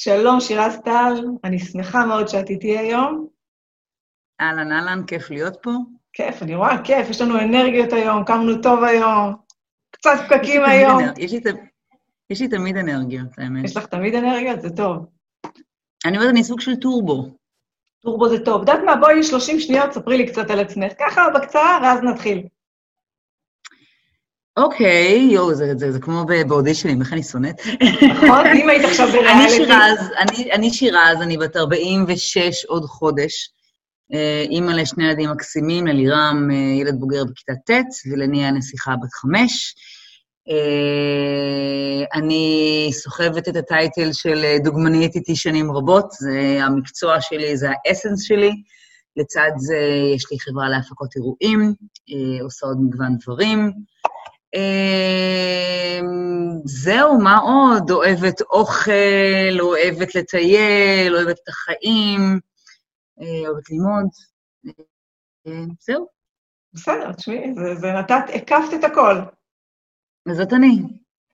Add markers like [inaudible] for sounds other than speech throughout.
שלום, שירז טל, אני שמחה מאוד שאת איתי היום. אהלן, אהלן, כיף להיות פה. כיף, אני רואה, כיף, יש לנו אנרגיות היום, קמנו טוב היום, קצת פקקים היום. יש לי, יש לי תמיד אנרגיות, האמת. יש לך תמיד אנרגיות? זה טוב. אני אומרת, אני סוג של טורבו. טורבו זה טוב. יודעת מה, בואי 30 שניות, ספרי לי קצת על עצמך. ככה, בקצרה, ואז נתחיל. אוקיי, יואו, זה, זה, זה כמו באודישנים, איך אני שונאת. נכון, אם היית עכשיו [laughs] בריאליטי. אני שירז, אני, אני שירז, אני בת 46 עוד חודש. אה, אימא לשני ילדים מקסימים, ללירם אה, ילד בוגר בכיתה ט' ולניה נסיכה בת חמש. אה, אני סוחבת את הטייטל של דוגמנית איתי שנים רבות, זה המקצוע שלי, זה האסנס שלי. לצד זה יש לי חברה להפקות אירועים, עושה עוד מגוון דברים. זהו, מה עוד? אוהבת אוכל, אוהבת לטייל, אוהבת את החיים. אה, אוהבת ללמוד. אה, זהו. בסדר, תשמעי, זה, זה נתת, הקפת את הכל. וזאת אני.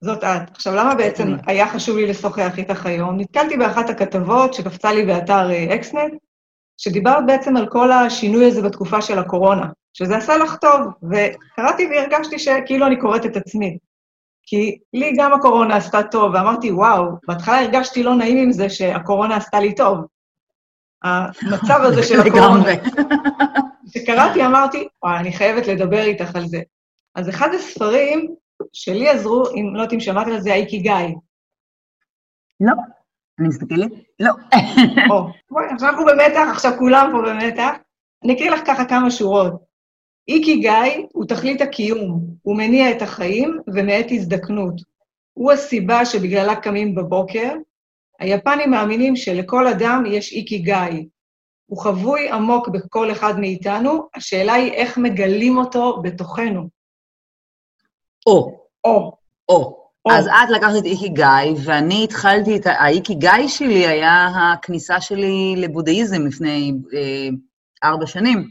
זאת את. עכשיו, למה בעצם אני. היה חשוב לי לשוחח איתך היום? נתקלתי באחת הכתבות שקפצה לי באתר אה, אקסנט, שדיברת בעצם על כל השינוי הזה בתקופה של הקורונה, שזה עשה לך טוב, וקראתי והרגשתי שכאילו אני קוראת את עצמי. כי לי גם הקורונה עשתה טוב, ואמרתי, וואו, בהתחלה הרגשתי לא נעים עם זה שהקורונה עשתה לי טוב, המצב הזה של הקורונה. כשקראתי אמרתי, וואי, אני חייבת לדבר איתך על זה. אז אחד הספרים שלי עזרו, אם לא יודעת אם שמעת על זה, האיקי גיא. לא, אני מסתכלת, לא. או, בואי, עכשיו אנחנו במתח, עכשיו כולם פה במתח. אני אקריא לך ככה כמה שורות. איקי גיא הוא תכלית הקיום, הוא מניע את החיים ומאט הזדקנות. הוא הסיבה שבגללה קמים בבוקר, היפנים מאמינים שלכל אדם יש איקי גיא. הוא חבוי עמוק בכל אחד מאיתנו, השאלה היא איך מגלים אותו בתוכנו. או. או. או. אז את לקחת את איקי גיא, ואני התחלתי את... האיקי גיא שלי היה הכניסה שלי לבודהיזם לפני אה, ארבע שנים,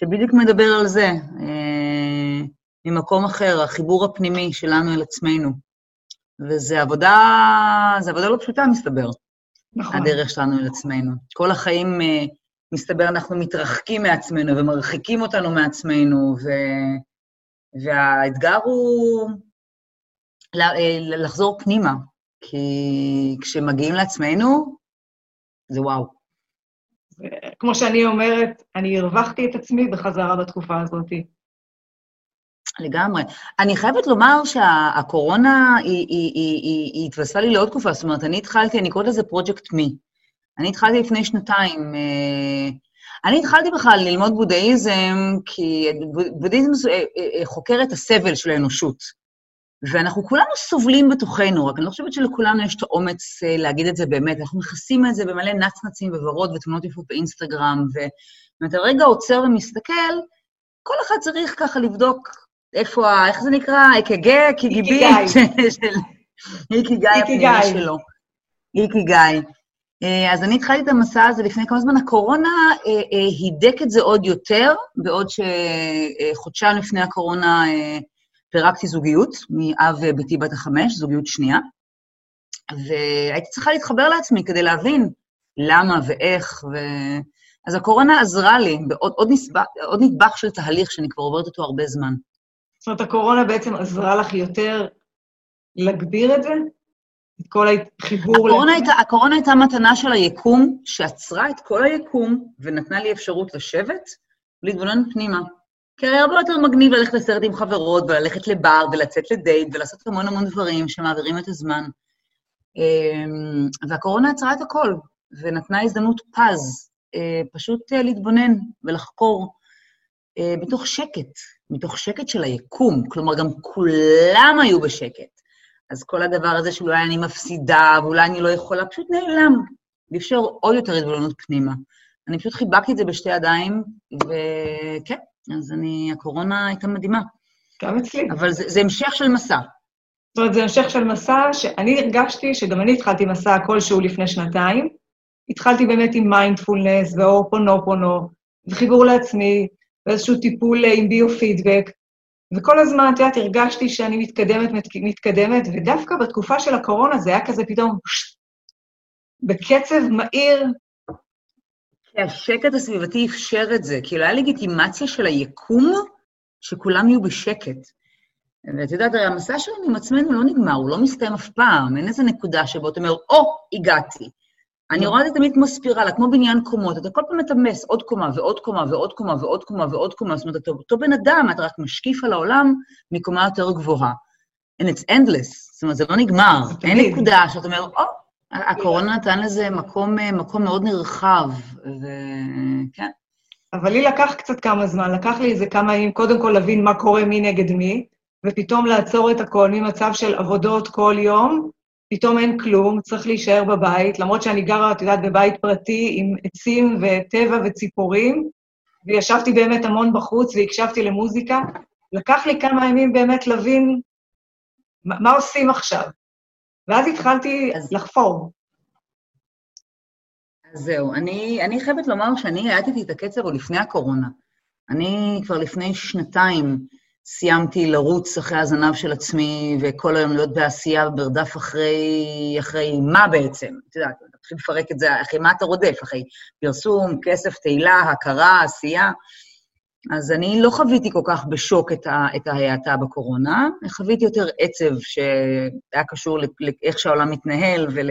שבדיוק מדבר על זה, אה, ממקום אחר, החיבור הפנימי שלנו אל עצמנו. וזו עבודה, עבודה לא פשוטה, מסתבר. נכון. הדרך שלנו אל עצמנו. כל החיים, אה, מסתבר, אנחנו מתרחקים מעצמנו ומרחיקים אותנו מעצמנו, ו... והאתגר הוא אה, לחזור פנימה, כי כשמגיעים לעצמנו, זה וואו. כמו שאני אומרת, אני הרווחתי את עצמי בחזרה בתקופה הזאת. לגמרי. אני חייבת לומר שהקורונה, היא, היא, היא, היא, היא התווספה לי לעוד תקופה. זאת אומרת, אני התחלתי, אני קוראת לזה פרויקט מי. אני התחלתי לפני שנתיים. אה, אני התחלתי בכלל ללמוד בודהיזם, כי בודהיזם אה, אה, חוקר את הסבל של האנושות. ואנחנו כולנו סובלים בתוכנו, רק אני לא חושבת שלכולנו יש את האומץ להגיד את זה באמת. אנחנו מכסים את זה במלא נצנצים וורוד ותמונות יפות באינסטגרם, ואתה רגע עוצר ומסתכל, כל אחד צריך ככה לבדוק איפה, ה... איך זה נקרא? אק"ג, קיגיבי? איקיגאי הפנימי שלו. איקיגאי. אה, אז אני התחלתי את המסע הזה לפני כמה זמן. הקורונה אה, אה, הידק את זה עוד יותר, בעוד שחודשיים לפני הקורונה פירקתי זוגיות מאב ביתי בת החמש, זוגיות שנייה, והייתי צריכה להתחבר לעצמי כדי להבין למה ואיך, ו... אז הקורונה עזרה לי בעוד עוד, נסבח, עוד נדבך של תהליך שאני כבר עוברת אותו הרבה זמן. זאת אומרת, הקורונה בעצם עזרה לך יותר להגביר את זה? את כל החיבור... הקורונה, הייתה, הקורונה הייתה מתנה של היקום, שעצרה את כל היקום ונתנה לי אפשרות לשבת ולהתבונן פנימה. כי הרי הרבה יותר מגניב ללכת לסרט עם חברות, וללכת לבר, ולצאת לדייט, ולעשות המון המון דברים שמעבירים את הזמן. אמ, והקורונה עצרה את הכל, ונתנה הזדמנות פז, אה, פשוט אה, להתבונן ולחקור אה, בתוך שקט, מתוך שקט של היקום, כלומר, גם כולם היו בשקט. אז כל הדבר הזה שאולי אני מפסידה, ואולי אני לא יכולה, פשוט נעלם, ואפשר עוד יותר התבוננות פנימה. אני פשוט חיבקתי את זה בשתי ידיים, וכן, אז אני, הקורונה הייתה מדהימה. גם אצלי. אבל זה, זה המשך של מסע. זאת אומרת, זה המשך של מסע שאני הרגשתי שגם אני התחלתי מסע כלשהו לפני שנתיים. התחלתי באמת עם מיינדפולנס ואורפונופונו, וחיבור לעצמי, ואיזשהו טיפול אה, עם ביו-פידבק, וכל הזמן, את יודעת, הרגשתי שאני מתקדמת, מתקדמת, ודווקא בתקופה של הקורונה זה היה כזה פתאום, בקצב מהיר. השקט הסביבתי אפשר את זה, כאילו היה לגיטימציה של היקום שכולם יהיו בשקט. ואת יודעת, הרי המסע שלנו עם עצמנו לא נגמר, הוא לא מסתיים אף פעם, אין איזה נקודה שבו אתה אומר, או, oh, הגעתי. אני רואה את זה תמיד כמו ספירלה, כמו בניין קומות, אתה כל פעם מטמס עוד קומה ועוד קומה ועוד קומה ועוד קומה ועוד קומה, זאת אומרת, אתה אותו בן אדם, אתה רק משקיף על העולם מקומה יותר גבוהה. And it's endless, זאת אומרת, זה לא נגמר. אין נקודה שאתה אומר, או, הקורונה נתן לזה מקום, מקום מאוד נרחב, וכן. אבל לי לקח קצת כמה זמן, לקח לי איזה כמה ימים, קודם כל להבין מה קורה מי נגד מי, ופתאום לעצור את הכל ממצב של עבודות כל יום, פתאום אין כלום, צריך להישאר בבית, למרות שאני גרה, את יודעת, בבית פרטי עם עצים וטבע וציפורים, וישבתי באמת המון בחוץ והקשבתי למוזיקה. לקח לי כמה ימים באמת להבין מה, מה עושים עכשיו. ואז התחלתי אז... לחפור. אז זהו, אני, אני חייבת לומר שאני האטתי את הקצב עוד לפני הקורונה. אני כבר לפני שנתיים סיימתי לרוץ אחרי הזנב של עצמי, וכל היום להיות בעשייה, ברדף אחרי, אחרי מה בעצם? את יודעת, תתחיל לפרק את זה, אחרי מה אתה רודף? אחרי פרסום, כסף, תהילה, הכרה, עשייה. אז אני לא חוויתי כל כך בשוק את, את ההאטה בקורונה, חוויתי יותר עצב שהיה קשור לאיך שהעולם מתנהל ול...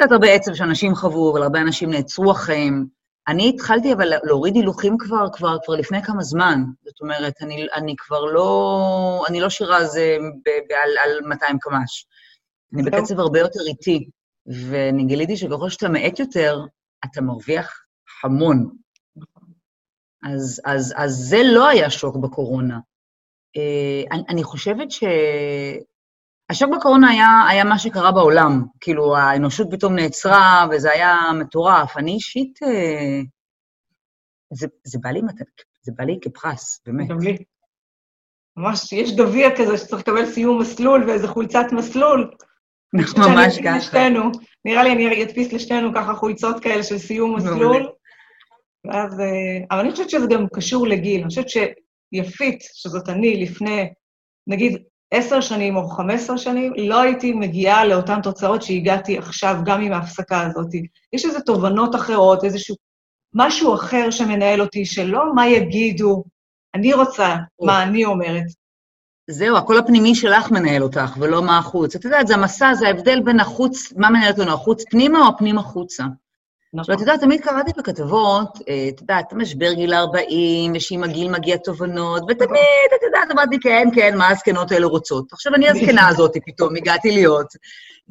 יודעת, הרבה עצב שאנשים חוו, אבל הרבה אנשים נעצרו החיים. אני התחלתי אבל להוריד הילוכים כבר, כבר, כבר לפני כמה זמן. זאת אומרת, אני, אני כבר לא, אני לא שירה זה על, על 200 קמ"ש. אני בקצב הרבה יותר איטי, ואני גיליתי שככל שאתה מאט יותר, אתה מרוויח המון. אז, אז, אז זה לא היה שוק בקורונה. אה, אני, אני חושבת ש... השוק בקורונה היה, היה מה שקרה בעולם, כאילו האנושות פתאום נעצרה וזה היה מטורף. אני אישית, אה, זה, זה, בא לי, זה בא לי כפרס, באמת. גם לי. ממש, יש גביע כזה שצריך לקבל סיום מסלול ואיזה חולצת מסלול. [laughs] ממש ככה. לשתינו, נראה לי אני אדפיס לשתינו ככה חולצות כאלה של סיום מסלול. ואז, אה, אבל אני חושבת שזה גם קשור לגיל. אני חושבת שיפית, שזאת אני לפני, נגיד, עשר שנים או חמש עשר שנים, לא הייתי מגיעה לאותן תוצאות שהגעתי עכשיו, גם עם ההפסקה הזאת. יש איזה תובנות אחרות, איזשהו משהו אחר שמנהל אותי, שלא מה יגידו, אני רוצה, או. מה אני אומרת. זהו, הקול הפנימי שלך מנהל אותך, ולא מה החוץ. את יודעת, זה המסע, זה ההבדל בין החוץ, מה מנהל אותנו, החוץ פנימה או הפנים החוצה. נכון. ואת יודעת, תמיד קראתי בכתבות, אה, את יודעת, משבר גיל 40, ושעם הגיל מגיע תובנות, ותמיד, את יודעת, אמרתי, כן, כן, מה הזקנות האלה רוצות? עכשיו, אני הזקנה [laughs] הזאת פתאום הגעתי להיות.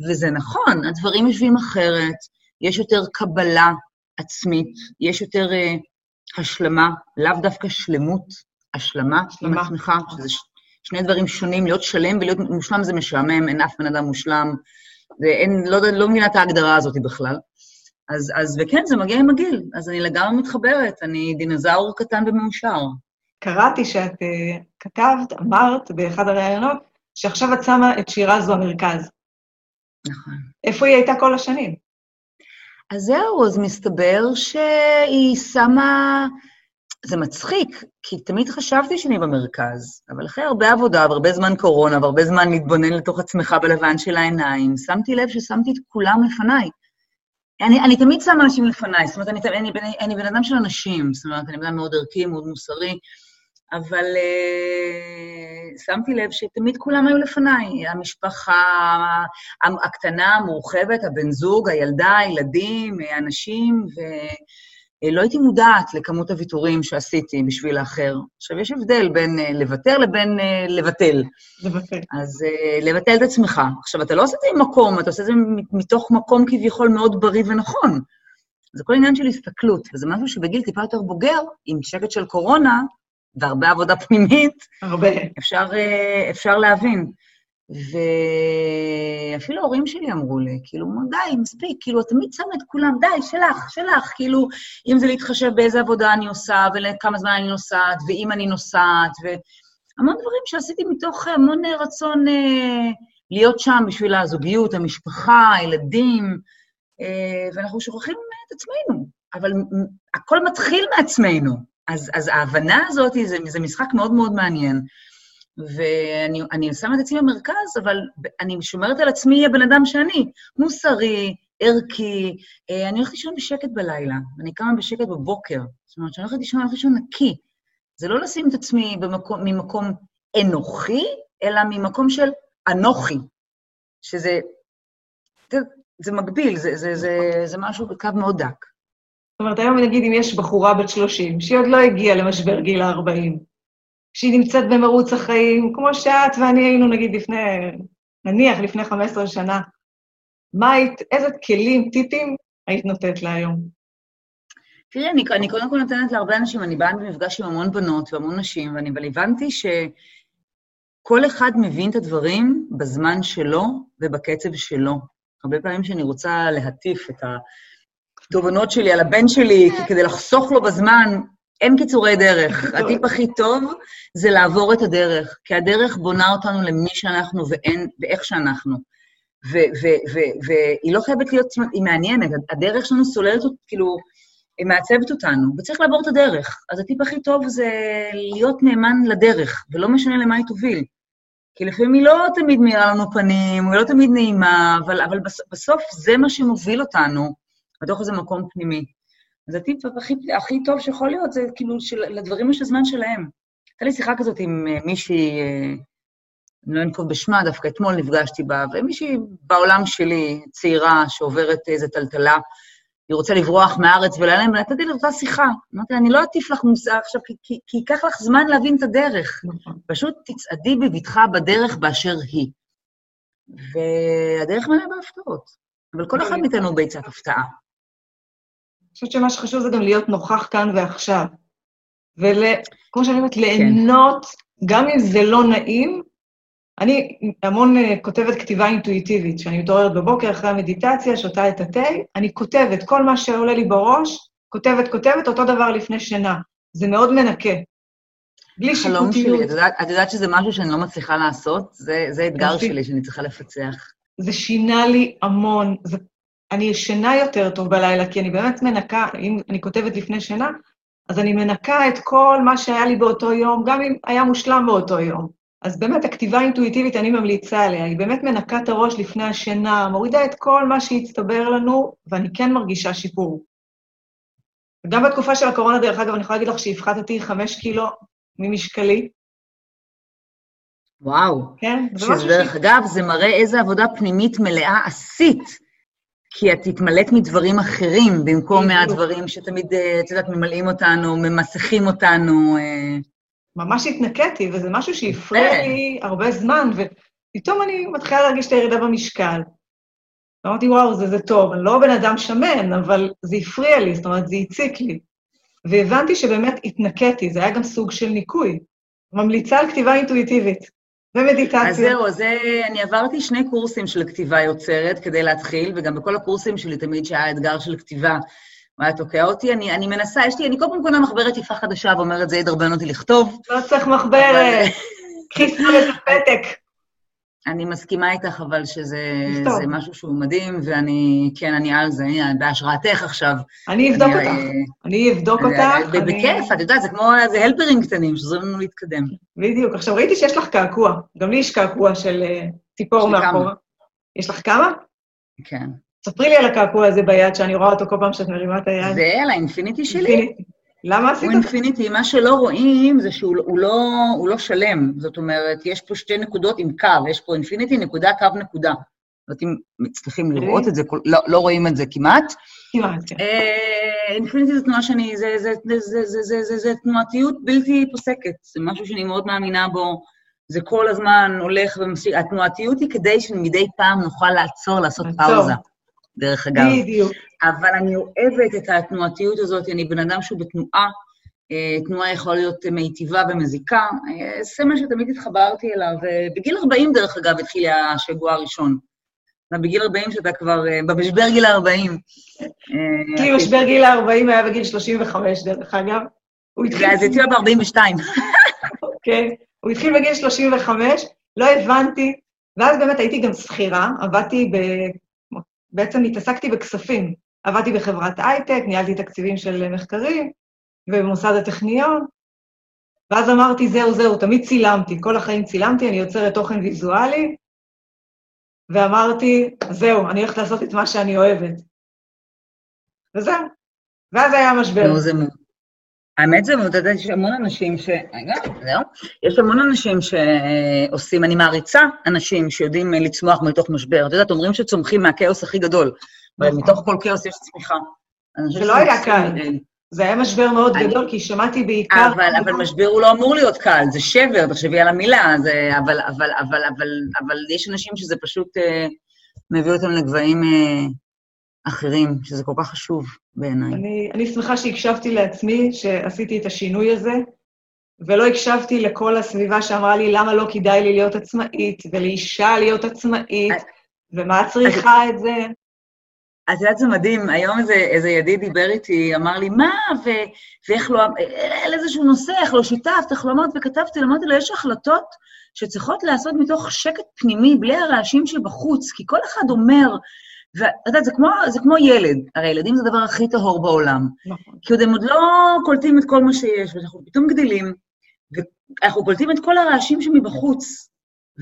וזה נכון, הדברים יושבים אחרת, יש יותר קבלה עצמית, יש יותר uh, השלמה, לאו דווקא שלמות, השלמה עם עצמך, שזה שני דברים שונים, להיות שלם ולהיות מושלם זה משעמם, אין אף בן אדם מושלם, ואין, לא, לא מבינה את ההגדרה הזאת בכלל. אז, אז וכן, זה מגיע עם הגיל, אז אני לגמרי מתחברת, אני דינוזאור קטן ומאושר. קראתי שאת uh, כתבת, אמרת באחד הראיונות, שעכשיו את שמה את שירה זו המרכז. נכון. איפה היא הייתה כל השנים? אז זהו, אז מסתבר שהיא שמה... זה מצחיק, כי תמיד חשבתי שאני במרכז, אבל אחרי הרבה עבודה והרבה זמן קורונה והרבה זמן להתבונן לתוך עצמך בלבן של העיניים, שמתי לב ששמתי את כולם לפניי. אני, אני תמיד שמה אנשים לפניי, זאת אומרת, אני, אני, אני, אני בן אדם של אנשים, זאת אומרת, אני בן אדם מאוד ערכי, מאוד מוסרי, אבל uh, שמתי לב שתמיד כולם היו לפניי, המשפחה הקטנה, המורחבת, הבן זוג, הילדה, הילדים, האנשים, ו... אה, לא הייתי מודעת לכמות הוויתורים שעשיתי בשביל האחר. עכשיו, יש הבדל בין uh, לוותר לבין uh, לבטל. לבטל. אז לבטל את עצמך. עכשיו, אתה לא עושה את זה ממקום, אתה עושה את זה מתוך מקום כביכול מאוד בריא ונכון. זה כל עניין של הסתכלות, וזה משהו שבגיל טיפה יותר בוגר, עם שקט של קורונה והרבה עבודה פנימית, הרבה. אפשר, אפשר להבין. ואפילו ההורים שלי אמרו לי, כאילו, די, מספיק, כאילו, את תמיד שמה את כולם, די, שלך, שלך, כאילו, אם זה להתחשב באיזה עבודה אני עושה, ולכמה זמן אני נוסעת, ואם אני נוסעת, והמון דברים שעשיתי מתוך המון רצון אה, להיות שם בשביל הזוגיות, המשפחה, הילדים, אה, ואנחנו שוכחים את עצמנו, אבל הכל מתחיל מעצמנו. אז, אז ההבנה הזאת זה, זה משחק מאוד מאוד מעניין. ואני שמה את עצמי במרכז, אבל אני שומרת על עצמי הבן אדם שאני, מוסרי, ערכי. אה, אני הולכת לישון בשקט בלילה, ואני קמה בשקט בבוקר. זאת אומרת, כשאני הולכת לישון, אני הולכת לישון נקי. זה לא לשים את עצמי במקום, ממקום אנוכי, אלא ממקום של אנוכי, שזה זה, זה מגביל, זה, זה, זה, זה משהו בקו מאוד דק. זאת אומרת, היום נגיד אם יש בחורה בת 30, שהיא עוד לא הגיעה למשבר גיל ה-40, שהיא נמצאת במרוץ החיים, כמו שאת ואני היינו נגיד לפני, נניח לפני 15 שנה, מה היית, איזה כלים, טיפים היית נותנת לה היום? תראי, אני, אני קודם כל נותנת להרבה אנשים, אני באה במפגש עם המון בנות והמון נשים, ואני אבל הבנתי שכל אחד מבין את הדברים בזמן שלו ובקצב שלו. הרבה פעמים כשאני רוצה להטיף את התובנות שלי על הבן שלי, כדי לחסוך לו בזמן, אין קיצורי דרך. [laughs] הטיפ הכי טוב זה לעבור את הדרך, כי הדרך בונה אותנו למי שאנחנו ואין, ואיך שאנחנו. והיא לא חייבת להיות, היא מעניינת, הדרך שלנו סוללת, כאילו, היא מעצבת אותנו, וצריך לעבור את הדרך. אז הטיפ הכי טוב זה להיות נאמן לדרך, ולא משנה למה היא תוביל. כי לפעמים היא לא תמיד מאירה לנו פנים, היא לא תמיד נעימה, אבל, אבל בסוף זה מה שמוביל אותנו, בתוך איזה מקום פנימי. אז הטיפ הכי, הכי טוב שיכול להיות זה כאילו, של, לדברים יש הזמן שלהם. הייתה לי שיחה כזאת עם uh, מישהי, uh, אני לא אנקוב בשמה, דווקא אתמול נפגשתי בה, ומישהי בעולם שלי, צעירה, שעוברת איזו טלטלה, היא רוצה לברוח מהארץ ולהיעלם, ונתתי לה אותה שיחה. אמרתי לה, אני לא אטיף לך מוסר עכשיו, כי, כי, כי ייקח לך זמן להבין את הדרך. נכון. פשוט תצעדי בבטחה בדרך באשר היא. והדרך מלאה בהפתעות. אבל כל אחד מאיתנו ביצת הפתעה. חושבת שמה שחשוב זה גם להיות נוכח כאן ועכשיו. וכמו שאני אומרת, כן. ליהנות, גם אם זה לא נעים, אני המון uh, כותבת כתיבה אינטואיטיבית, שאני מתעוררת בבוקר אחרי המדיטציה, שותה את התה, אני כותבת כל מה שעולה לי בראש, כותבת, כותבת, אותו דבר לפני שינה. זה מאוד מנקה. בלי שיפוטיות. חלום שלי, את יודעת, את יודעת שזה משהו שאני לא מצליחה לעשות? זה, זה אתגר שלי שאני צריכה לפצח. זה שינה לי המון. זה, אני ישנה יותר טוב בלילה, כי אני באמת מנקה, אם אני כותבת לפני שינה, אז אני מנקה את כל מה שהיה לי באותו יום, גם אם היה מושלם באותו יום. אז באמת, הכתיבה האינטואיטיבית, אני ממליצה עליה, היא באמת מנקה את הראש לפני השינה, מורידה את כל מה שהצטבר לנו, ואני כן מרגישה שיפור. גם בתקופה של הקורונה, דרך אגב, אני יכולה להגיד לך שהפחתתי חמש קילו ממשקלי. וואו. כן, זה משהו ש... שדרך אגב, זה מראה איזה עבודה פנימית מלאה עשית, כי את התמלאת מדברים אחרים, במקום מהדברים שתמיד, אה, את יודעת, ממלאים אותנו, ממסכים אותנו. אה. ממש התנקיתי, וזה משהו שהפריע. לי הרבה זמן, ופתאום אני מתחילה להרגיש את הירידה במשקל. אמרתי, וואו, זה, זה טוב, אני לא בן אדם שמן, אבל זה הפריע לי, זאת אומרת, זה הציק לי. והבנתי שבאמת התנקיתי, זה היה גם סוג של ניקוי. ממליצה על כתיבה אינטואיטיבית ומדיטציה. אז זהו, זה, אני עברתי שני קורסים של כתיבה יוצרת כדי להתחיל, וגם בכל הקורסים שלי תמיד שהיה אתגר של כתיבה, הוא היה תוקע אותי, אני, אני מנסה, יש לי, אני כל פעם קונה מחברת יפה חדשה ואומרת, זה ידרבן אותי לכתוב. לא צריך מחברת, קחי סתם איזה פתק. אני מסכימה איתך, אבל שזה משהו שהוא מדהים, ואני, כן, אני על זה, בהשראתך עכשיו. אני אבדוק אותך. אני אבדוק אותך. בכיף, את יודעת, זה כמו איזה helper ים קטנים שעוזרים לנו להתקדם. בדיוק. עכשיו, ראיתי שיש לך קעקוע. גם לי יש קעקוע של אה, ציפור מאחורה. יש לך כמה? כן. ספרי לי על הקעקוע הזה ביד, שאני רואה אותו כל פעם שאת מרימה את היד. זה על ה infinity שלי. infinity. למה עשית? הוא infinity, מה שלא רואים זה שהוא הוא לא, הוא לא שלם. זאת אומרת, יש פה שתי נקודות עם קו, יש פה אינפיניטי, נקודה, קו, נקודה. לא יודעת אם מצליחים אוקיי. לראות את זה, לא, לא רואים את זה כמעט. כמעט, כן. אה, אינפיניטי זו תנועה שאני, זה, זה, זה, זה, זה, זה, זה, זה תנועתיות בלתי פוסקת, זה משהו שאני מאוד מאמינה בו. זה כל הזמן הולך וממשיך. התנועתיות היא כדי שמדי פעם נוכל לעצור, לעשות פאוזה. דרך אגב. בדיוק. אבל אני אוהבת את התנועתיות הזאת, אני בן אדם שהוא בתנועה, אה, תנועה יכולה להיות מיטיבה ומזיקה. אה, זה מה שתמיד התחברתי אליו. בגיל 40, דרך אגב, התחיל השבוע הראשון. בגיל 40 שאתה כבר, אה, במשבר גיל ה-40. כי משבר גיל ה-40 היה בגיל 35, דרך אגב. הוא התחיל... זה התחיל ב-42. אוקיי. הוא התחיל בגיל 35, לא הבנתי, ואז באמת הייתי גם שכירה, עבדתי ב... בעצם התעסקתי בכספים. עבדתי בחברת הייטק, ניהלתי תקציבים של מחקרים, ובמוסד הטכניון, ואז אמרתי, זהו, זהו, תמיד צילמתי, כל החיים צילמתי, אני יוצרת תוכן ויזואלי, ואמרתי, זהו, אני הולכת לעשות את מה שאני אוהבת. וזהו. ואז היה משבר. נו, זה מאוד. האמת זה מאוד, יש המון אנשים ש... רגע, זהו. יש המון אנשים שעושים, אני מעריצה אנשים שיודעים לצמוח מתוך משבר. את יודעת, אומרים שצומחים מהכאוס הכי גדול. ומתוך כל כאוס יש צמיחה. זה לא היה קל. זה היה משבר מאוד גדול, כי שמעתי בעיקר... אבל, אבל משבר הוא לא אמור להיות קל, זה שבר, תחשבי על המילה, זה, אבל, אבל, אבל, אבל, אבל יש אנשים שזה פשוט אה, מביא אותם לגבהים אה, אחרים, שזה כל כך חשוב בעיניי. אני, אני שמחה שהקשבתי לעצמי, שעשיתי את השינוי הזה, ולא הקשבתי לכל הסביבה שאמרה לי למה לא כדאי לי להיות עצמאית, ולאישה להיות עצמאית, ומה את צריכה את זה. אז את יודעת, זה מדהים, היום איזה, איזה ידיד דיבר איתי, אמר לי, מה, ו, ואיך לא, על איזשהו נושא, איך לא שיתפת, איך לא אמרת, וכתבתי, אמרתי לו, יש החלטות שצריכות להיעשות מתוך שקט פנימי, בלי הרעשים שבחוץ, כי כל אחד אומר, ואת יודעת, זה כמו, זה כמו ילד, הרי ילדים זה הדבר הכי טהור בעולם. נכון. כי עוד הם עוד לא קולטים את כל מה שיש, ואנחנו פתאום גדלים, ואנחנו קולטים את כל הרעשים שמבחוץ.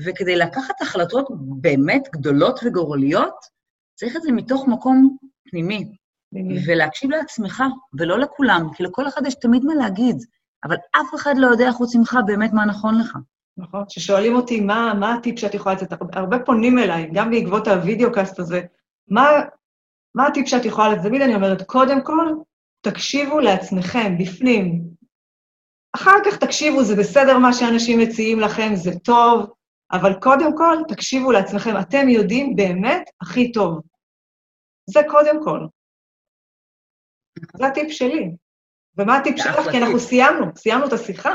וכדי לקחת החלטות באמת גדולות וגורליות, צריך את זה מתוך מקום פנימי, ולהקשיב לעצמך, ולא לכולם, כי לכל אחד יש תמיד מה להגיד, אבל אף אחד לא יודע חוץ ממך באמת מה נכון לך. נכון, כששואלים אותי מה, מה הטיפ שאת יכולה לתת, הרבה פונים אליי, גם בעקבות ה videocast הזה, מה, מה הטיפ שאת יכולה לתת? תמיד אני אומרת, קודם כל, תקשיבו לעצמכם, בפנים. אחר כך תקשיבו, זה בסדר מה שאנשים מציעים לכם, זה טוב, אבל קודם כל, תקשיבו לעצמכם, אתם יודעים באמת הכי טוב. זה קודם כל. זה הטיפ שלי. ומה הטיפ שלך? כי אנחנו סיימנו, סיימנו את השיחה.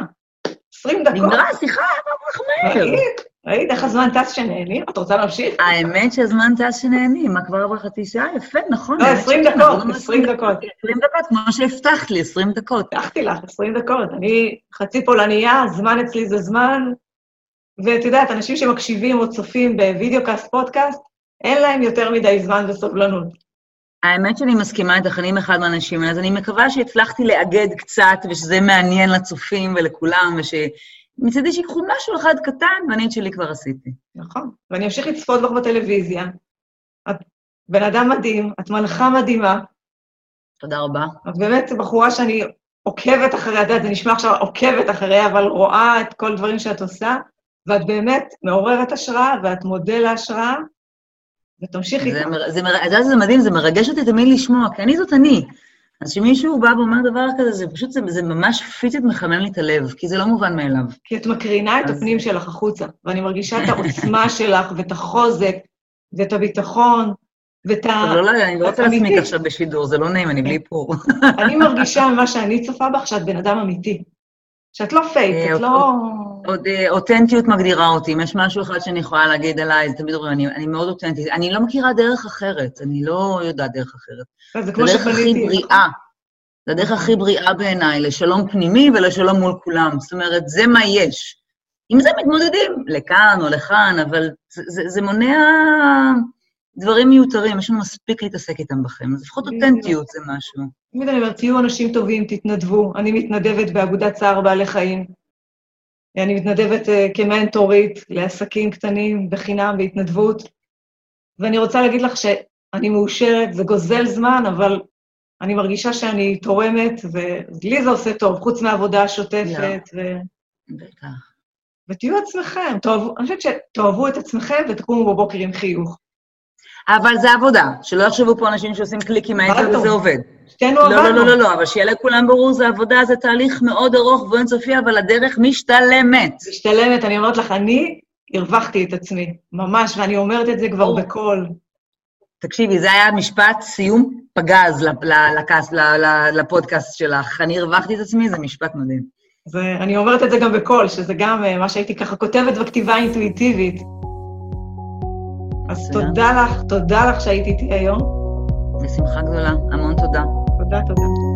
20 דקות. נגמרה השיחה, מה כך מהר? ראית? ראית איך הזמן טס שנהנים? את רוצה להמשיך? האמת שהזמן טס שנהנים, מה כבר עברה חצי שעה? יפה, נכון. לא, 20 דקות, 20 דקות. 20 דקות, כמו שהבטחת לי, 20 דקות. הבטחתי לך, 20 דקות. אני חצי פולניה, זמן אצלי זה זמן, ואת יודעת, אנשים שמקשיבים או צופים בווידאו קאסט, פודקאסט, אין להם יותר מדי זמן וסובלנות. האמת שאני מסכימה איתך, אני עם אחד מהאנשים האלה, אז אני מקווה שהצלחתי לאגד קצת, ושזה מעניין לצופים ולכולם, ושמצדי שיקחו משהו אחד קטן, ואני את שלי כבר עשיתי. נכון, ואני אמשיך לצפות בך בטלוויזיה. את בן אדם מדהים, את מלכה מדהימה. תודה רבה. את באמת בחורה שאני עוקבת אחריה, את יודעת, זה נשמע עכשיו עוקבת אחריה, אבל רואה את כל הדברים שאת עושה, ואת באמת מעוררת השראה, ואת מודל להשראה, ותמשיכי זה, מר, זה, מר, זה, זה מדהים, זה מרגש אותי תמיד לשמוע, כי אני זאת אני. אז כשמישהו בא ואומר דבר כזה, זה פשוט, זה, זה ממש פיזית מחמם לי את הלב, כי זה לא מובן מאליו. כי את מקרינה את הפנים שלך החוצה, ואני מרגישה את העוצמה [laughs] שלך, ואת החוזק, ואת הביטחון, ואת ה... לא, לא, אני לא רוצה להסמיק עכשיו בשידור, זה לא נעים, אני בלי פור. [laughs] אני מרגישה ממה שאני צופה בך, שאת בן אדם אמיתי. שאת לא פייק, את לא... עוד אותנטיות מגדירה אותי. אם יש משהו אחד שאני יכולה להגיד עליי, זה תמיד אומרים, אני, אני מאוד אותנטית. אני לא מכירה דרך אחרת, אני לא יודעת דרך אחרת. זה כמו שפניתי. הדרך הכי בריאה. זה הדרך הכי בריאה בעיניי, לשלום פנימי ולשלום מול כולם. זאת אומרת, זה מה יש. עם זה מתמודדים, לכאן או לכאן, אבל זה, זה, זה מונע דברים מיותרים, יש לנו מספיק להתעסק איתם בכם. אז לפחות אותנטיות זה משהו. תמיד אני אומרת, תהיו אנשים טובים, תתנדבו. אני מתנדבת באגודת צער בעלי חיים. אני מתנדבת uh, כמנטורית לעסקים קטנים בחינם, בהתנדבות, ואני רוצה להגיד לך שאני מאושרת, זה גוזל זמן, אבל אני מרגישה שאני תורמת, ולי זה עושה טוב, חוץ מהעבודה השוטפת. ו... בטח. ותהיו עצמכם, תאהבו, אני חושבת שתאהבו את עצמכם ותקומו בבוקר עם חיוך. אבל זה עבודה, שלא יחשבו פה אנשים שעושים קליקים מהאינטר וזה עובד. שתינו עבדנו. לא, לא, לא, לא, אבל שיהיה לכולם ברור, זה עבודה, זה תהליך מאוד ארוך ואינסופי, אבל הדרך משתלמת. משתלמת, אני אומרת לך, אני הרווחתי את עצמי, ממש, ואני אומרת את זה כבר בקול. תקשיבי, זה היה משפט סיום פגז לפודקאסט שלך. אני הרווחתי את עצמי, זה משפט מדהים. אני אומרת את זה גם בקול, שזה גם מה שהייתי ככה כותבת בכתיבה אינטואיטיבית. אז תודה לך, תודה לך שהיית איתי היום. בשמחה גדולה, המון תודה. תודה, תודה.